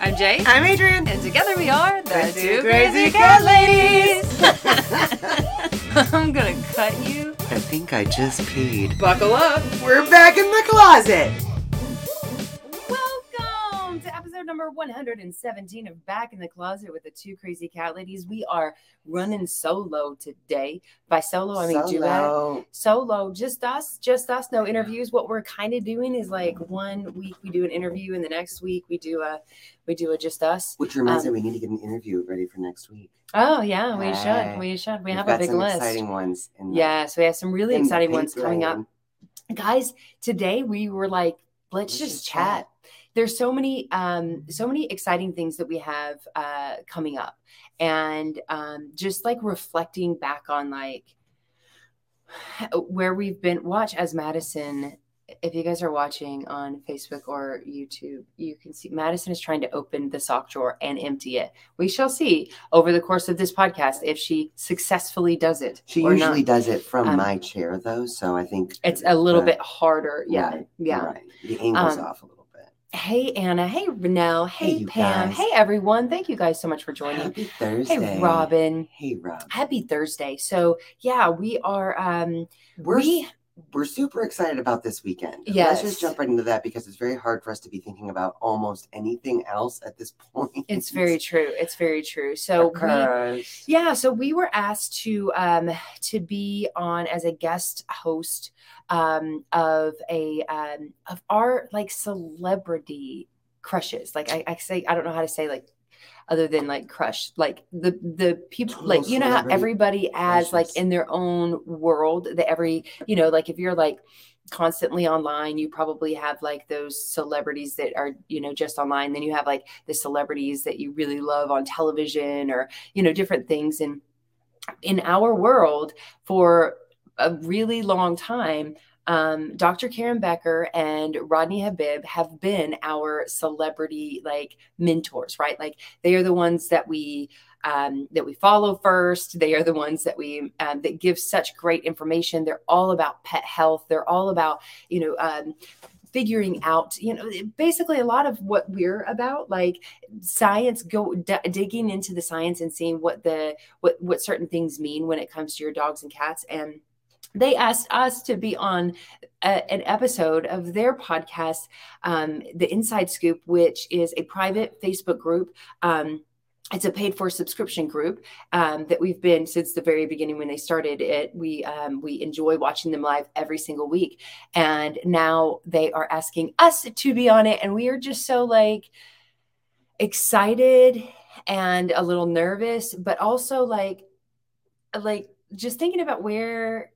I'm Jay. I'm Adrian. And together we are the, The two Two crazy Crazy cat Cat ladies. I'm gonna cut you. I think I just peed. Buckle up. We're back in the closet. Number 117 of Back in the Closet with the two crazy cat ladies. We are running solo today. By solo, I mean duet. Solo. Solo, just us, just us, no interviews. What we're kind of doing is like one week we do an interview, and the next week we do a we do a just us. Which reminds Um, me, we need to get an interview ready for next week. Oh yeah, we should. We should. We We've have a big some list. exciting ones. The- Yes, we have some really exciting ones coming up. Guys, today we were like, let's, Let's just just chat. chat. There's so many um so many exciting things that we have uh coming up. And um just like reflecting back on like where we've been watch as Madison if you guys are watching on Facebook or YouTube, you can see Madison is trying to open the sock drawer and empty it. We shall see over the course of this podcast if she successfully does it. She usually not. does it from Um, my chair, though, so I think It's a little uh, bit harder. Yeah. right, yeah. Right. The angle's Um, off a little bit. Hey, Anna. Hey, Renelle. Hey, Hey, Pam. guys. Hey, everyone. Thank you guys so much for joining. Happy Thursday. Hey, Robin. Hey, Rob. Happy Thursday. So, yeah, we are, um, We're we, we're super excited about this weekend. Let's just jump right into that because it's very hard for us to be thinking about almost anything else at this point. it's very true. It's very true. So, we, yeah, so we were asked to, um, to be on as a guest host, um, of a, um, of our like celebrity crushes. Like I, I say, I don't know how to say like, other than like crush. Like the the people like you know how everybody has like in their own world that every you know like if you're like constantly online you probably have like those celebrities that are you know just online. Then you have like the celebrities that you really love on television or you know different things. And in our world for a really long time um, Dr. Karen Becker and Rodney Habib have been our celebrity like mentors, right? Like they are the ones that we um, that we follow first. They are the ones that we um, that give such great information. They're all about pet health. They're all about you know um, figuring out you know basically a lot of what we're about like science go d- digging into the science and seeing what the what what certain things mean when it comes to your dogs and cats and they asked us to be on a- an episode of their podcast um, the inside scoop which is a private facebook group. Um, it's a paid for subscription group um, that we've been since the very beginning when they started it. We um, we enjoy watching them live every single week, and now they are asking us to be on it, and we are just so like excited and a little nervous, but also like like just thinking about where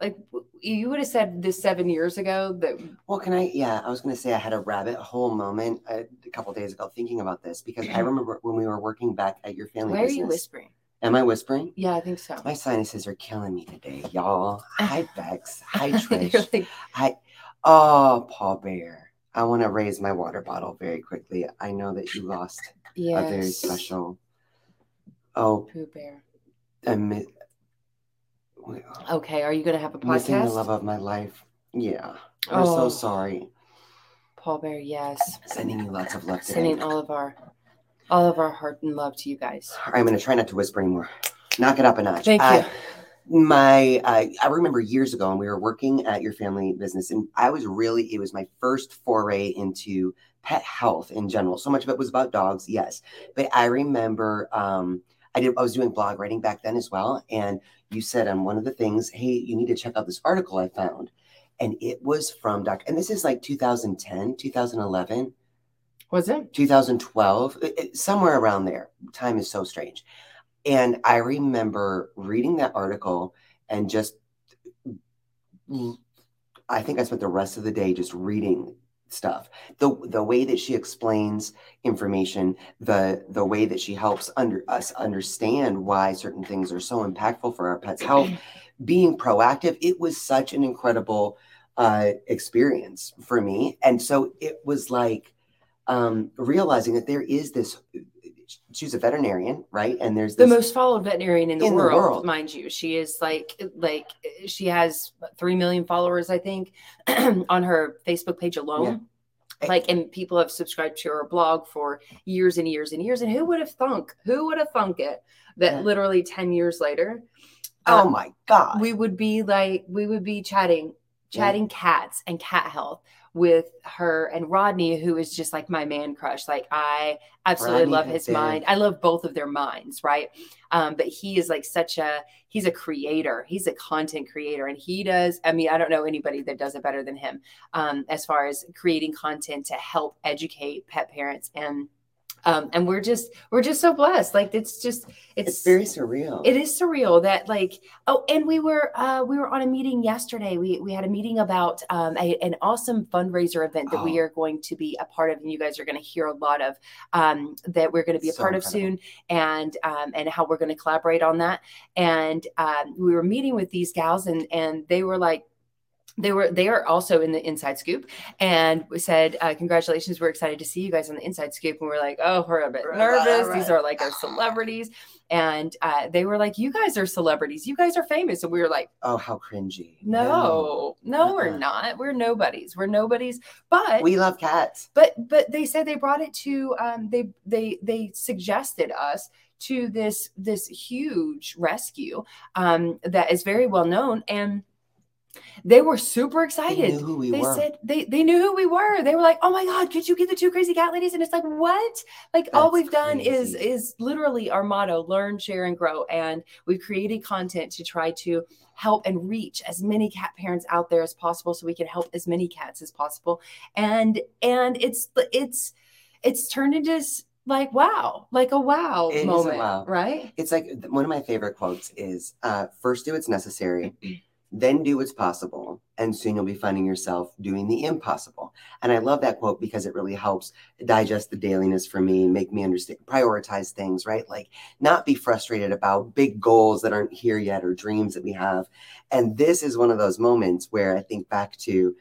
like you would have said this seven years ago that Well, can I? Yeah, I was going to say I had a rabbit hole moment a, a couple days ago thinking about this because I remember when we were working back at your family where are you whispering? Am I whispering? Yeah, I think so. My sinuses are killing me today, y'all. Hi, Bex. Hi, Trish. like, Hi. Oh, Paul Bear. I want to raise my water bottle very quickly. I know that you lost yes. a very special. Oh, Pooh Bear. Mi- Okay, are you going to have a podcast? missing the love of my life. Yeah, we're so Oh. sorry. Paul Bear, yes. Sending you lots of love today. Sending all of our all of our heart and love to you guys. All right, I'm going to try not to whisper anymore. Knock it up a notch. Thank Uh, you. my I I remember years ago when we were working at your family business and I was really it was my first foray into pet health in general. So much of it was about dogs, yes. But I remember um I did I was doing blog writing back then as well and you said on one of the things, "Hey, you need to check out this article I found." And it was from Dr. and this is like 2010, 2011. Was it? 2012, it- it- somewhere around there. Time is so strange. And I remember reading that article and just, I think I spent the rest of the day just reading stuff. The the way that she explains information, the the way that she helps under us understand why certain things are so impactful for our pets' health, being proactive, it was such an incredible uh, experience for me. And so it was like um, realizing that there is this. She's a veterinarian, right? And there's the most followed veterinarian in the, In the world, world. mind you. She is like like she has three million followers, I think, on her Facebook page alone. like and people have subscribed to her blog for years and years and years and who would have thunk who would have thunk it that Yeah. literally 10 years later oh um, my god we would be like we would be chatting Yeah. chatting cats and cat health with her and Rodney who is just like my man crush. Like I absolutely Rodney love his mind. I love both of their minds right? Um but he is like such a he's a creator. He's a content creator and he does I mean I don't know anybody that does it better than him um as far as creating content to help educate pet parents and um and we're just we're just so blessed. Like it's just it's, it's very surreal. It is surreal that like oh and we were uh we were on a meeting yesterday. We we had a meeting about um a, an awesome fundraiser event that we Oh. are going to be a part of and you guys are going to hear a lot of um that we're going to be a So part of soon and um and how we're going to collaborate on that. And um we were meeting with these gals and and they were like they were they are also in the inside scoop. And we said uh, congratulations we're excited to see you guys on the inside scoop. And we're like oh we're a bit Right, nervous. Right. these are like our celebrities. And uh, they were like you guys are celebrities. You guys are famous. And we were like oh how cringy. No no. we're Uh-uh. not. We're nobodies. We're nobodies. But we love cats. but but they said they brought it to um they they they suggested us to this this huge rescue um that is very well known. And they were super they excited knew who we they were said they they knew who we were. They were like, "Oh my god, could you get the two crazy cat ladies?" And it's like, "What?" Like all we've done is crazy. is literally our motto: learn, share, and grow. And we've created content to try to help and reach as many cat parents out there as possible, so we can help as many cats as possible. And and it's it's it's turned into like wow, like a wow It is moment, wow. right? It's like one of my favorite quotes is uh, first do what's necessary, then do what's possible, and soon you'll be finding yourself doing the impossible. And I love that quote because it really helps digest the dailiness for me, and make me understand, prioritize things, right? Like not be frustrated about big goals that aren't here yet or dreams that we have. And this is one of those moments where I think back to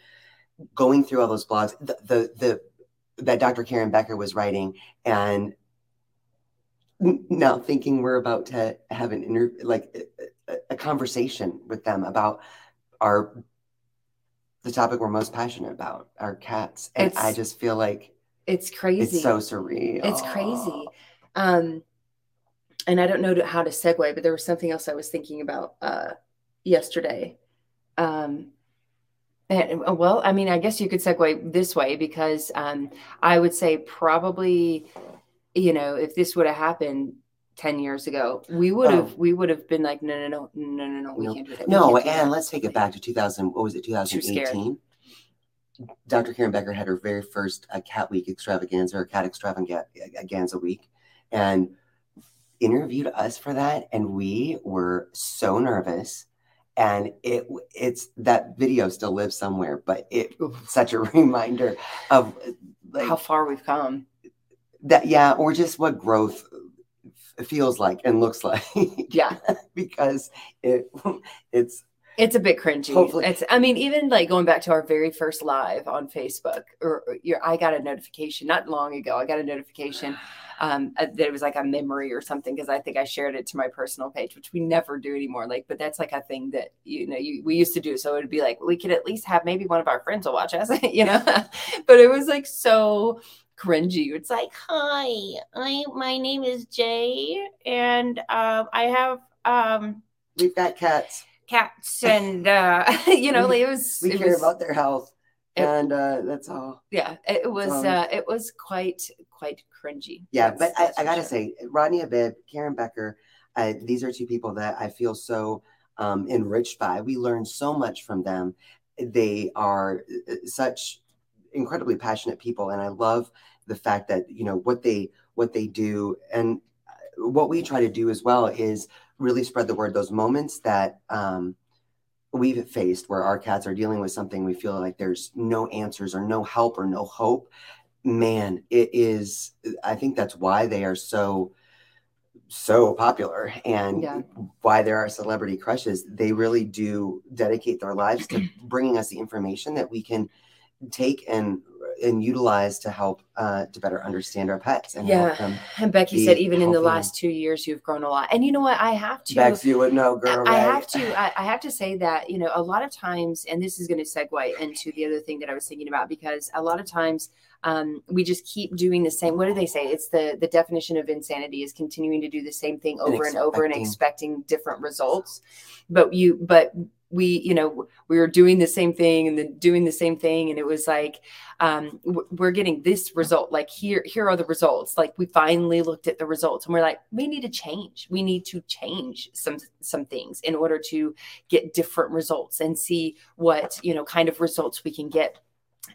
going through all those blogs, the the, the that Dr. Karen Becker was writing and now thinking we're about to have an interview like a, conversation with them about our the topic we're most passionate about our cats and It's- i just feel like It's crazy. it's so surreal It's crazy. Um, and I don't know how to segue, but there was something else I was thinking about uh, yesterday. Um, and, uh, well, I mean, I guess you could segue this way because um, I would say probably, you know, if this would have happened 10 years ago, we would have, Oh. we would have been like, no, no, no, no, no, no, we No. can't do that. no do and that." let's take it back to 2000 what was it 2018 dr karen becker had her very first uh, cat week extravaganza or cat extravaganza week and interviewed us for that and we were so nervous and it it's that video still lives somewhere but it such a reminder of like How far we've come. that yeah or just what growth feels like and looks like Yeah. because it it's It's a bit cringy. Hopefully- It's I mean, even like going back to our very first live on Facebook, or, or your I got a notification not long ago. I got a notification um uh, that it was like a memory or something because I think I shared it to my personal page, which we never do anymore. Like, but that's like a thing that you know you, we used to do. So it'd be like we could at least have maybe one of our friends will watch us, you know. but it was like so cringy. It's like, hi, I my name is Jay, and um I have um we've got cats. cats and uh you know like it was we it care was, about their health it- and uh that's all. Yeah it was Um, uh it was quite quite cringy. Yeah That's- but I, that's I for gotta sure. say rodney habib karen becker uh, these are two people that i feel so um, enriched by. We learn so much from them. They are uh, such incredibly passionate people and i love the fact that you know what they what they do. And what we try to do as well is really spread the word. Those moments that um, we've faced where our cats are dealing with something we feel like there's no answers or no help or no hope man it is i think that's why they are so so popular and Yeah. why there are celebrity crushes. They really do dedicate their lives to bringing us the information that we can take and and utilize to help uh, to better understand our pets and Yeah. help them. And Becky said, even in the last two years, you've grown a lot. And you know what? I have to. You would know, girl. I right? have to. I, I have to say that you know a lot of times, and this is going to segue into the other thing that I was thinking about because a lot of times um, we just keep doing the same. What do they say? It's the the definition of insanity is continuing to do the same thing over and over and expecting different results. But you, but we, you know, we were doing the same thing and then doing the same thing, and it was like um, we're getting this result. Like here, here are the results. Like we finally looked at the results, and we're like, we need to change. We need to change some some things in order to get different results and see what you know kind of results we can get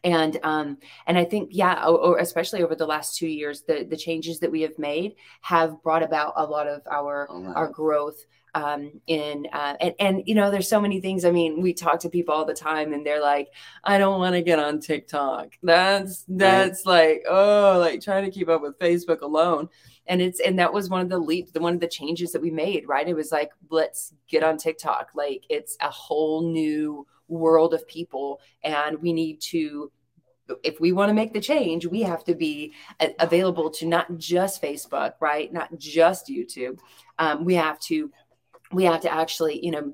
and um and i think yeah or especially over the last two years the the changes that we have made have brought about a lot of our lot. our growth um in uh and and you know there's so many things i mean we talk to people all the time and they're like i don't want to get on tiktok. That's that's like oh like trying to keep up with facebook alone. And it's and that was one of the leap the one of the changes that we made right? It was like let's get on tiktok. Like it's a whole new world of people and we need to if we want to make the change we have to be available to not just facebook right? Not just youtube. Um, we have to we have to actually you know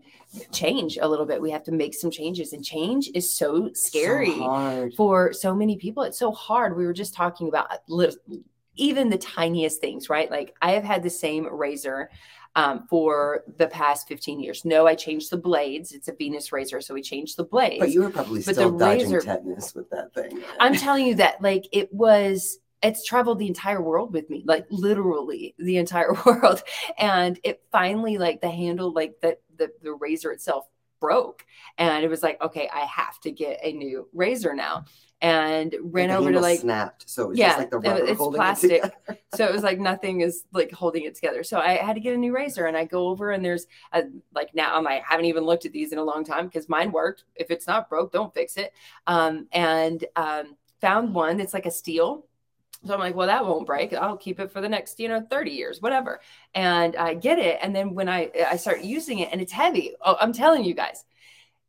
change a little bit. We have to make some changes and change is so scary So for so many people. It's so hard. We were just talking about lit- even the tiniest things right? Like i have had the same razor um, for the past 15 years. No i changed the blades. It's a venus razor so we changed the blades. But you were probably But still the dodging razor- tetanus with that thing. i'm telling you that like it was it's traveled the entire world with me like literally the entire world and it finally like the handle like the the, the razor itself broke and it was like okay i have to get a new razor now and ran over to like snapped. So it was Yeah, just like the rubber it's plastic. it so it was like nothing is like holding it together. So I had to get a new razor and I go over and there's a, like now I'm like, I haven't even looked at these in a long time because mine worked. If it's not broke, don't fix it. Um, and um, found one that's like a steel. So I'm like, well, that won't break. I'll keep it for the next, you know, 30 years, whatever. And I get it. And then when I I start using it and it's heavy, oh, I'm telling you guys,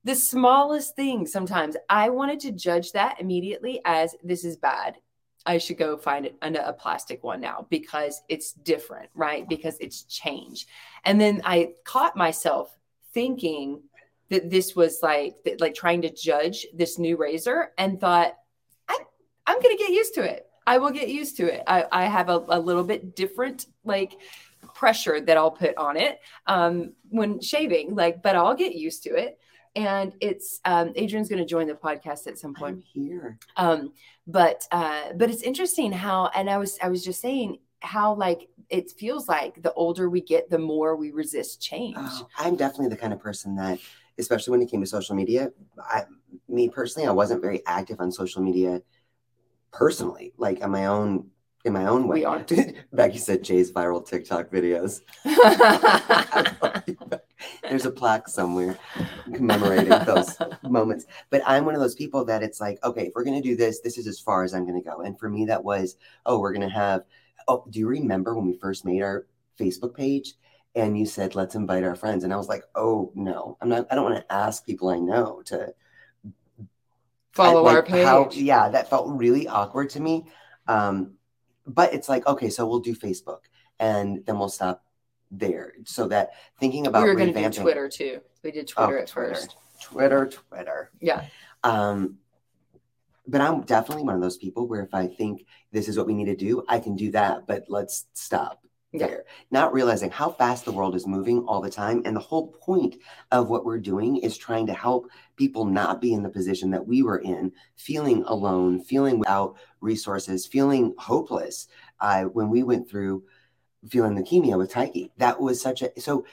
the smallest thing sometimes I wanted to judge that immediately as this is bad. I should go find it under a plastic one now because it's different, right? Because it's change. And then I caught myself thinking that this was like like trying to judge this new razor and thought, I, I'm to get used to it. I will get used to it. I, I have a, a little bit different like pressure that I'll put on it um, when shaving, like, but I'll get used to it. And it's um, Adrian's going to join the podcast at some point I'm here. um but uh but it's interesting how and i was i was just saying how like it feels like the older we get the more we resist change Oh, I'm definitely the kind of person that, especially when it came to social media, I, me personally, I wasn't very active on social media personally, like on my own, in my own way. We aren't. Becky said Jay's viral TikTok videos. There's a plaque somewhere commemorating those moments. But I'm one of those people that it's like, okay, if we're going to do this, this is as far as I'm going to go. And for me, that was, oh, we're going to have, oh, do you remember when we first made our Facebook page? And you said, let's invite our friends. And I was like, oh, no, I'm not, I don't want to ask people I know to follow I- our page how- yeah, that felt really awkward to me. Um, but it's like, okay, so we'll do Facebook and then we'll stop there. So that thinking about we were going to do twitter too we did Oh, twitter at Twitter. first Twitter, Twitter. yeah Um, but I'm definitely one of those people where if I think this is what we need to do, I can do that, but let's stop Yeah. there. Not realizing how fast the world is moving all the time. And the whole point of what we're doing is trying to help people not be in the position that we were in, feeling alone, feeling without resources, feeling hopeless. Uh, when we went through feline leukemia with Taiki, that was such a so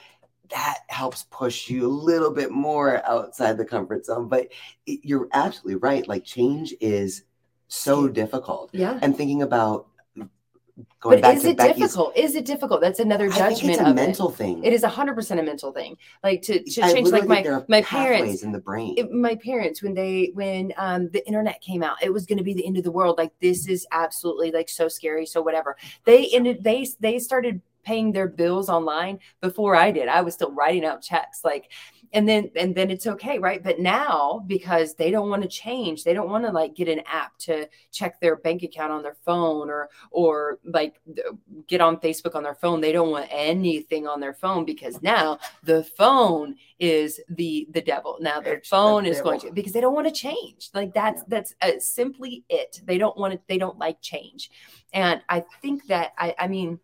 that helps push you a little bit more outside the comfort zone. But it, you're absolutely right. Like change is so difficult. yeah And thinking about going but back is to it Becky's, difficult? Is it difficult? That's another judgment it's a of mental thing. it it is 100% a mental thing. Like to, to change like my think there are my parents in the brain. it, my parents when they when um the internet came out it was going to be the end of the world. Like this is absolutely like so scary so whatever. They ended they they started paying their bills online before i did. I was still writing out checks. Like and then and then it's okay right? But now because they don't want to change they don't want to like get an app to check their bank account on their phone or or like get on facebook on their phone they don't want anything on their phone because now the phone is the the devil. Now their It's phone the is going to because they don't want to change. Like that's that's uh, simply it. They don't want to they don't like change. And i think that i i mean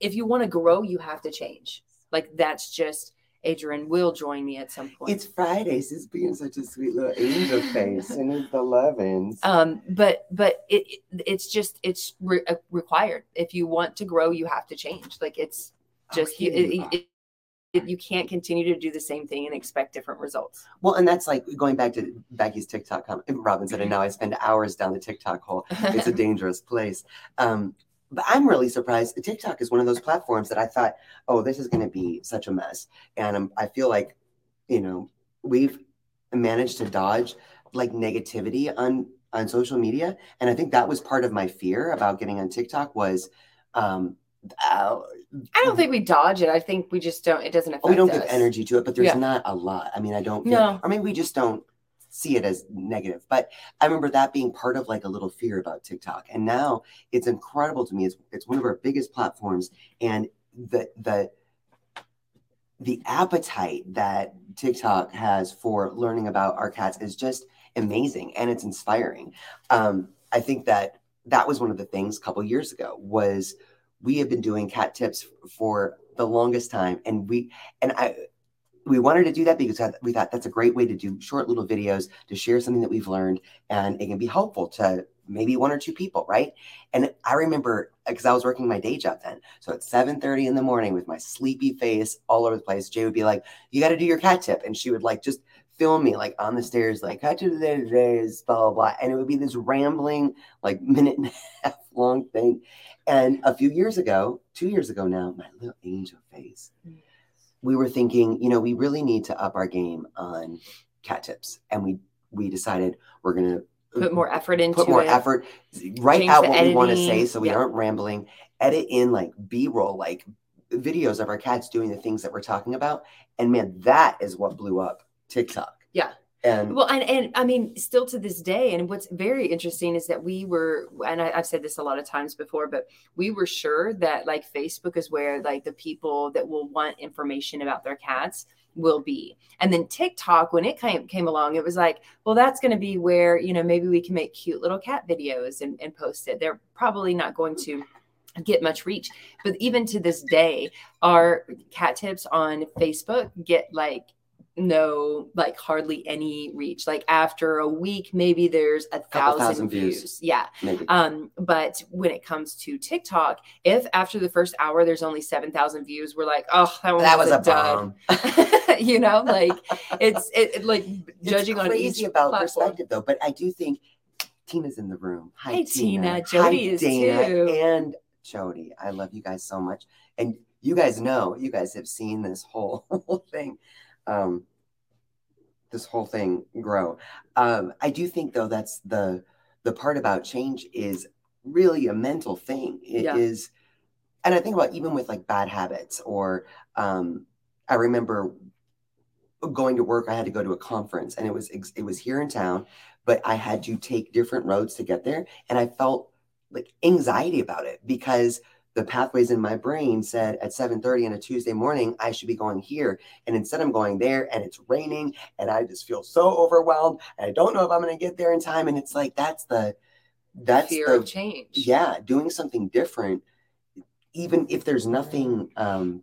if you want to grow you have to change. Like that's just Adrian will join me at some point. It's Fridays. He's being such a sweet little angel face in his 11s. um, but but it, it it's just it's re- uh, required. If you want to grow, you have to change. Like it's just you, Okay. it, it, it, you can't continue to do the same thing and expect different results. Well, and that's like going back to Becky's TikTok comment. Robin said, and now I spend hours down the TikTok hole. It's a dangerous place. Um, but I'm really surprised. TikTok is one of those platforms that I thought, oh, this is going to be such a mess. And um, I feel like, you know, we've managed to dodge like negativity on on social media, and I think that was part of my fear about getting on TikTok was. Um, uh, I don't think we dodge it. I think we just don't. It doesn't affect we don't us. give energy to it, but there's Yeah. not a lot. I mean, I don't feel, No. or maybe we just don't see it as negative. But I remember that being part of like a little fear about TikTok. And now it's incredible to me. It's it's one of our biggest platforms. And the the the appetite that TikTok has for learning about our cats is just amazing and it's inspiring. Um, I think that that was one of the things a couple years ago was we have been doing cat tips for the longest time and we and I we wanted to do that because we thought that's a great way to do short little videos to share something that we've learned and it can be helpful to maybe one or two people right? And i remember because i was working my day job then so at 7.30 in the morning with my sleepy face all over the place jay would be like you got to do your cat tip and she would like just film me like on the stairs like cat tip today is blah blah blah and it would be this rambling like minute and a half long thing. And a few years ago two years ago now my little angel face mm. We were thinking, you know, we really need to up our game on cat tips. And we we decided we're gonna uh, Put more effort into put more it. effort, write Change out what we want to say so we Yeah. aren't rambling, edit in like B-roll, like videos of our cats doing the things that we're talking about. And man, that is what blew up TikTok. Yeah. And Well, and, and I mean, still to this day, and what's very interesting is that we were, and I, I've said this a lot of times before, but we were sure that like Facebook is where like the people that will want information about their cats will be. And then TikTok, when it came, came along, it was like, well, that's going to be where, you know, maybe we can make cute little cat videos and, and post it. They're probably not going to get much reach. But even to this day, our cat tips on Facebook get like no like hardly any reach like after a week maybe there's a thousand, thousand views. views. yeah maybe um but when it comes to tiktok if after the first hour there's only 7000 views we're like oh that, that was a bomb. you know like it's it, it, like It's judging on each about platform. perspective though, but I do think Tina's in the room. Hi, Hey, Tina. Tina. Jody Hi, is Dana too. And Jody. I love you guys so much. And you guys know, you guys have seen this whole, whole thing, um, this whole thing grow. Um, I do think though that's the the part about change is really a mental thing. It is, Yeah. and I think about even with like bad habits or um, I remember going to work i had to go to a conference and it was it was here in town but i had to take different roads to get there and i felt like anxiety about it because the pathways in my brain said at 7:30 on a Tuesday morning I should be going here. And instead I'm going there and it's raining and I just feel so overwhelmed. And I don't know if I'm going to get there in time. And it's like that's the that's fear the of change. Yeah doing something different even if there's nothing um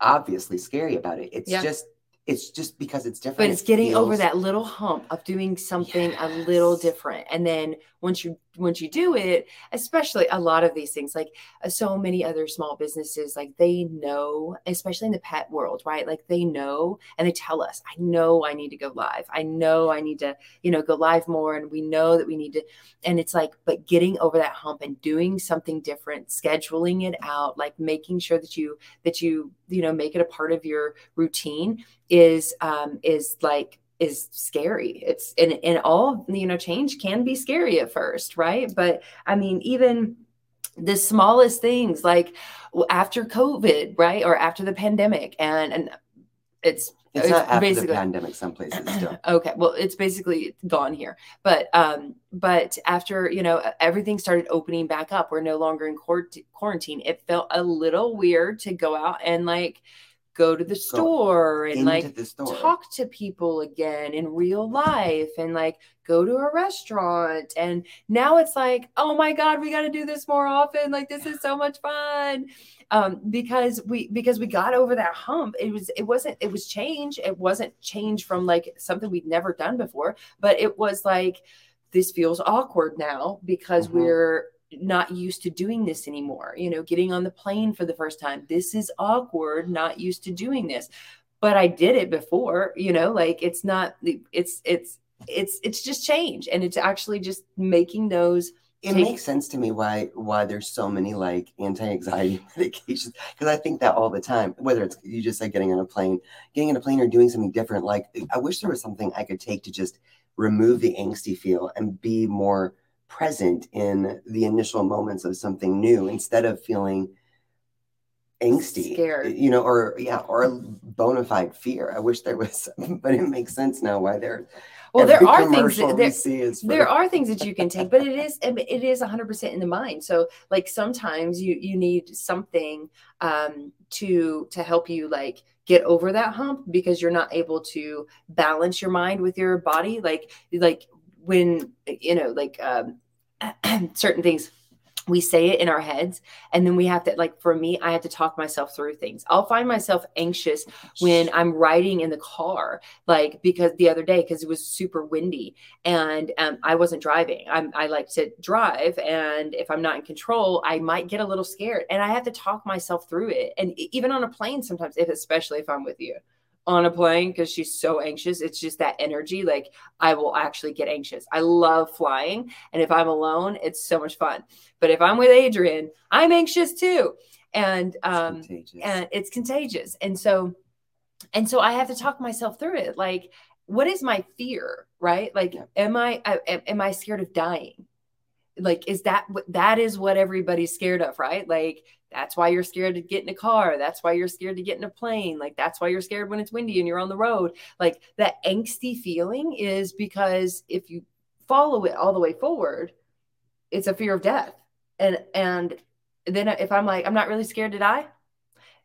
obviously scary about it. It's Yeah. just it's just because it's different but it's getting over feels- that little hump of doing something a little different. And then once you once you do it especially a lot of these things like uh, so many other small businesses like they know especially in the pet world right? Like they know and they tell us i know i need to go live. I know i need to you know go live more and we know that we need to and it's like but getting over that hump and doing something different scheduling it out like making sure that you that you you know make it a part of your routine is um is like is scary it's and, and all you know change can be scary at first right but i mean even the smallest things like after covid right or after the pandemic and and it's It's, It's basically- the pandemic. Some places still. okay well it's basically gone here but um but after you know everything started opening back up we're no longer in quart- quarantine it felt a little weird to go out and like go to the store and like store. talk to people again in real life and like go to a restaurant. And now it's like oh my god we got to do this more often. Like this is so much fun. Um because we because we got over that hump it was it wasn't it was change. It wasn't change from like something we'd never done before but it was like this feels awkward now because Mhm. we're not used to doing this anymore you know getting on the plane for the first time this is awkward not used to doing this but i did it before you know like it's not it's it's it's it's just change and it's actually just making those it take- makes sense to me why why there's so many like anti-anxiety medications because I think that all the time. Whether it's you just said getting on a plane, getting on a plane or doing something different. Like I wish there was something I could take to just remove the angsty feel and be more present in the initial moments of something new instead of feeling angsty Scared. you know or yeah or bona fide fear. I wish there was but it makes sense now why there well there are things that there, there are things that you can take but it is it is 100% in the mind. So like sometimes you you need something um to to help you like get over that hump because you're not able to balance your mind with your body. Like like when you know like um certain things we say it in our heads and then we have to like for me i have to talk myself through things i'll find myself anxious when I'm riding in the car, like because the other day, because it was super windy and um, I wasn't driving. I'm, I like to drive, and if I'm not in control, I might get a little scared, and I have to talk myself through it. And even on a plane, sometimes, if especially if I'm with you on a plane, because she's so anxious, it's just that energy. Like I will actually get anxious. I love flying, and if I'm alone, it's so much fun. But if I'm with Adrian, I'm anxious too, and It's um, contagious. and it's contagious and so and so i have to talk myself through it like what is my fear right like Yeah. am i I- am i scared of dying like is that that is what everybody's scared of right? Like that's why you're scared to get in a car. That's why you're scared to get in a plane. Like that's why you're scared when it's windy and you're on the road. Like that angsty feeling is because if you follow it all the way forward it's a fear of death. And and then if i'm like i'm not really scared to die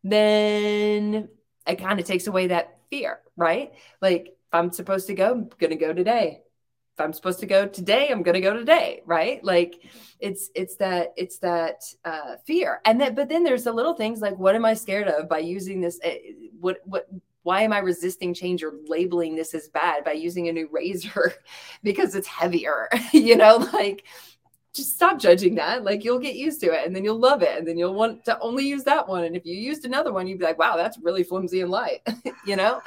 then it kind of takes away that fear, right? Like I'm supposed to go, I'm gonna go today. If I'm supposed to go today, I'm gonna go today, right? Like it's it's that it's that uh, fear, and then but then there's the little things like what am I scared of by using this? eh, What what why am I resisting change or labeling this as bad by using a new razor because it's heavier? you know, like just stop judging that. Like you'll get used to it and then you'll love it. And then you'll want to only use that one. And if you used another one, you'd be like, wow, that's really flimsy and light, you know?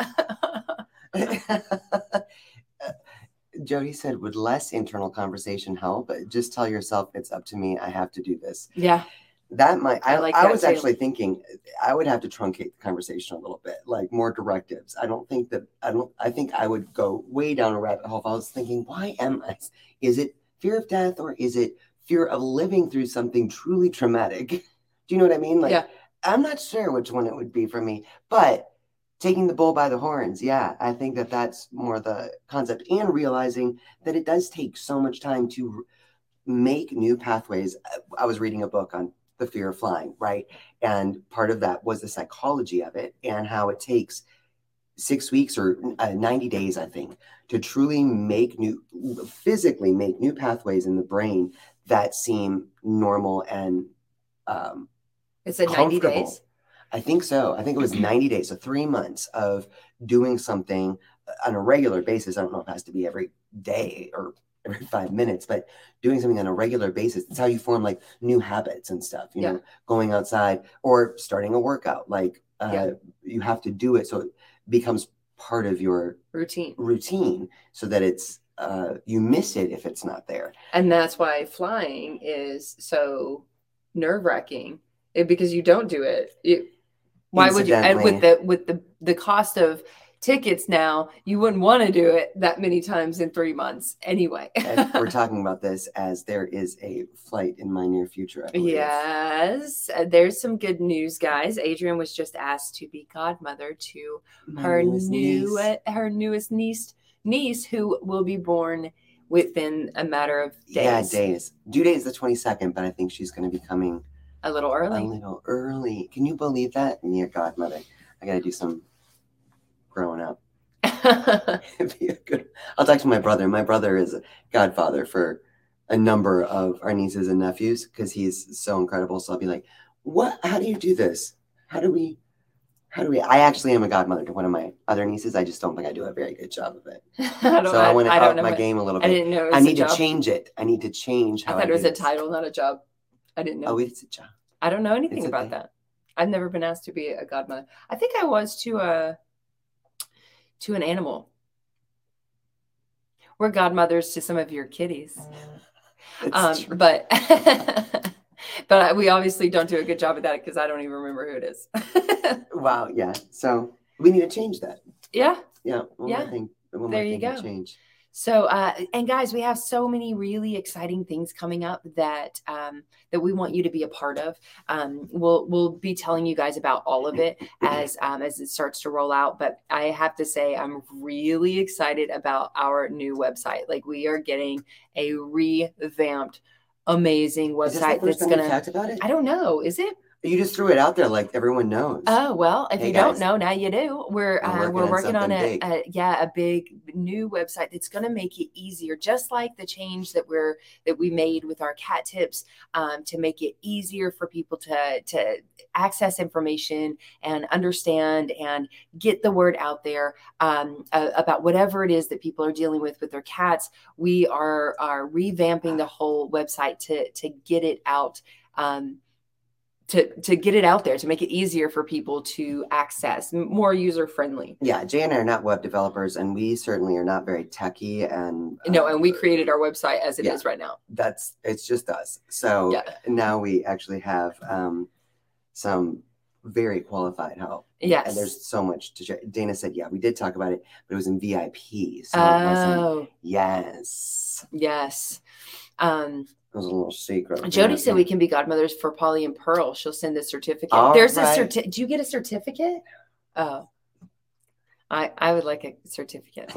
Jody said, would less internal conversation help? Just tell yourself it's up to me. I have to do this. yeah. That might, I, I like I that was too. actually thinking I would have to truncate the conversation a little bit, like more directives. I don't think that, I don't, I think I would go way down a rabbit hole. If I was thinking, why am I, is it fear of death or is it fear of living through something truly traumatic? Do you know what I mean? Like, Yeah. I'm not sure which one it would be for me, but taking the bull by the horns. Yeah i think that that's more the concept and realizing that it does take so much time to make new pathways. I was reading a book on the fear of flying right? And part of that was the psychology of it and how it takes six weeks or uh, 90 days i think to truly make new physically make new pathways in the brain that seem normal and um, It's at 90 days. I think so. I think it was 90 days, so three months of doing something uh, on a regular basis. I don't know if it has to be every day or every five minutes, but doing something on a regular basis. It's how you form like new habits and stuff, you Yeah. know, going outside or starting a workout. Like uh, Yeah. you have to do it so it becomes part of your Routine. routine so that it's, uh, you miss it if it's not there. And that's why flying is so nerve wracking because you don't do it. You, why would you? And with the with the the cost of tickets now, you wouldn't want to do it that many times in three months anyway. We're talking about this as there is a flight in my near future. I believe. Yes, uh, there's some good news, guys. Adrian was just asked to be godmother to My her new niece. uh, her newest niece niece who will be born within a matter of days. Yeah, days. Due date is the 22nd, but I think she's going to be coming A little early. a little early. Can you believe that? Me a godmother. I got to do some growing up. It'd be a good. I'll talk to my brother. My brother is a godfather for a number of our nieces and nephews because he's so incredible. So I'll be like, "What? How do you do this? How do we? How do we?" I actually am a godmother to one of my other nieces. I just don't think I do a very good job of it. I so I, want to I up my what- game a little bit. I didn't know. I need to job. change it. I need to change I thought I it was a title, not a job. I didn't know. Oh, it's a job. I don't know anything It's about that. I've never been asked to be a godmother. I think I was to a to an animal. We're godmothers to some of your kitties, um, but but we obviously don't do a good job at that because I don't even remember who it is. Wow. Yeah. So we need to change that. yeah. Yeah. Yeah. thing. There you go. Change. So, uh, and guys, we have so many really exciting things coming up that um, that we want you to be a part of. Um, we'll we'll be telling you guys about all of it as um, as it starts to roll out. But I have to say, I'm really excited about our new website. Like we are getting a revamped, amazing Is this the website that's gonna. talked about it? I don't know. Is it? You just threw it out there like everyone knows. Oh well, if Hey, you don't know, now you do. We're We're uh, working we're on working on something a, a yeah a big new website that's going to make it easier, just like the change that we're that we made with our cat tips um, to make it easier for people to to access information and understand and get the word out there um, uh, about whatever it is that people are dealing with with their cats. We are are revamping the whole website to to get it out. Um, to, to get it out there to make it easier for people to access more user friendly Yeah, Jay and I are not web developers, and we certainly are not very techy. And no uh, and we created our website as it is Yeah. right now that's it's just us. So Yeah. now we actually have um, some very qualified help, yes and there's so much to share. Dana said, "Yeah, we did talk about it, but it was in VIP, so it wasn't." oh Yes, yes um was a little secret. jody said we can be godmothers for polly and pearl she'll send a certificate All there's a right. certificate do you get a certificate oh i i would like a certificate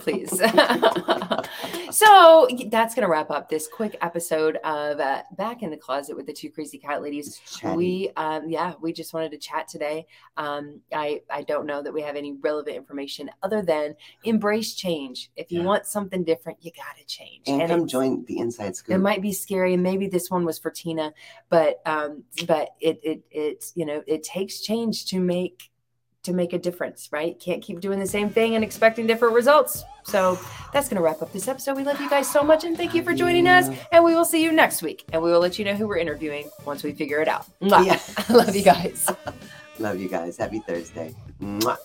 please. so that's going to wrap up this quick episode of uh, Back in the Closet with the two crazy cat ladies. We, um, yeah, we just wanted to chat today. Um, I, I don't know that we have any relevant information other than embrace change. If you Yeah. want something different, you got to change. and, come it's- join the Inside Scoop. it might be scary, and maybe this one was for Tina, but um, but it it it you know it takes change to make to make a difference, right? Can't keep doing the same thing and expecting different results. So that's gonna wrap up this episode. We love you guys so much, and thank you for joining us. And we will see you next week, and we will let you know who we're interviewing once we figure it out. Mwah. Love you guys. Love you guys. Happy Thursday. Mwah.